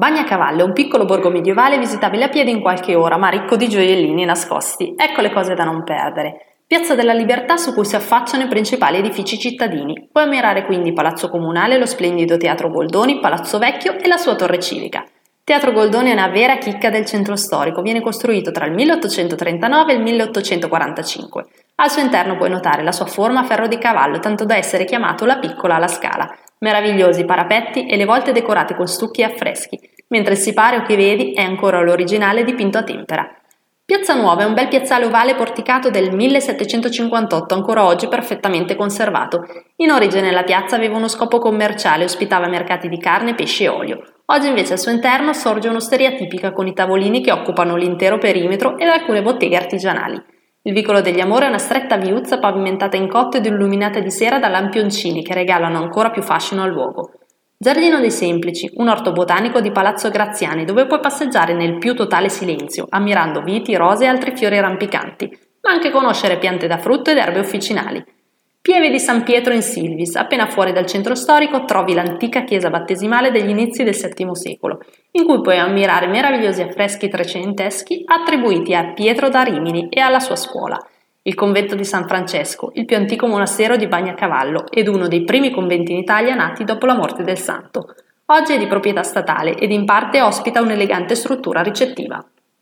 Bagnacavallo è un piccolo borgo medievale visitabile a piedi in qualche ora, ma ricco di gioiellini nascosti. Ecco le cose da non perdere. Piazza della Libertà su cui si affacciano i principali edifici cittadini. Puoi ammirare quindi Palazzo Comunale, lo splendido Teatro Goldoni, Palazzo Vecchio e la sua torre civica. Teatro Goldoni è una vera chicca del centro storico, viene costruito tra il 1839 e il 1845. Al suo interno puoi notare la sua forma a ferro di cavallo, tanto da essere chiamato la piccola alla scala. Meravigliosi parapetti e le volte decorate con stucchi e affreschi, mentre il sipario che vedi è ancora l'originale dipinto a tempera. Piazza Nuova è un bel piazzale ovale porticato del 1758, ancora oggi perfettamente conservato. In origine la piazza aveva uno scopo commerciale, ospitava mercati di carne, pesce e olio. Oggi invece al suo interno sorge un'osteria tipica con i tavolini che occupano l'intero perimetro ed alcune botteghe artigianali. Il vicolo degli Amori è una stretta viuzza pavimentata in cotto ed illuminata di sera da lampioncini che regalano ancora più fascino al luogo. Giardino dei Semplici, un orto botanico di Palazzo Graziani dove puoi passeggiare nel più totale silenzio, ammirando viti, rose e altri fiori rampicanti, ma anche conoscere piante da frutto ed erbe officinali. Pieve di San Pietro in Silvis, appena fuori dal centro storico trovi l'antica chiesa battesimale degli inizi del VII secolo, in cui puoi ammirare meravigliosi affreschi trecenteschi attribuiti a Pietro da Rimini e alla sua scuola, il convento di San Francesco, il più antico monastero di Bagnacavallo ed uno dei primi conventi in Italia nati dopo la morte del santo. Oggi è di proprietà statale ed in parte ospita un'elegante struttura ricettiva.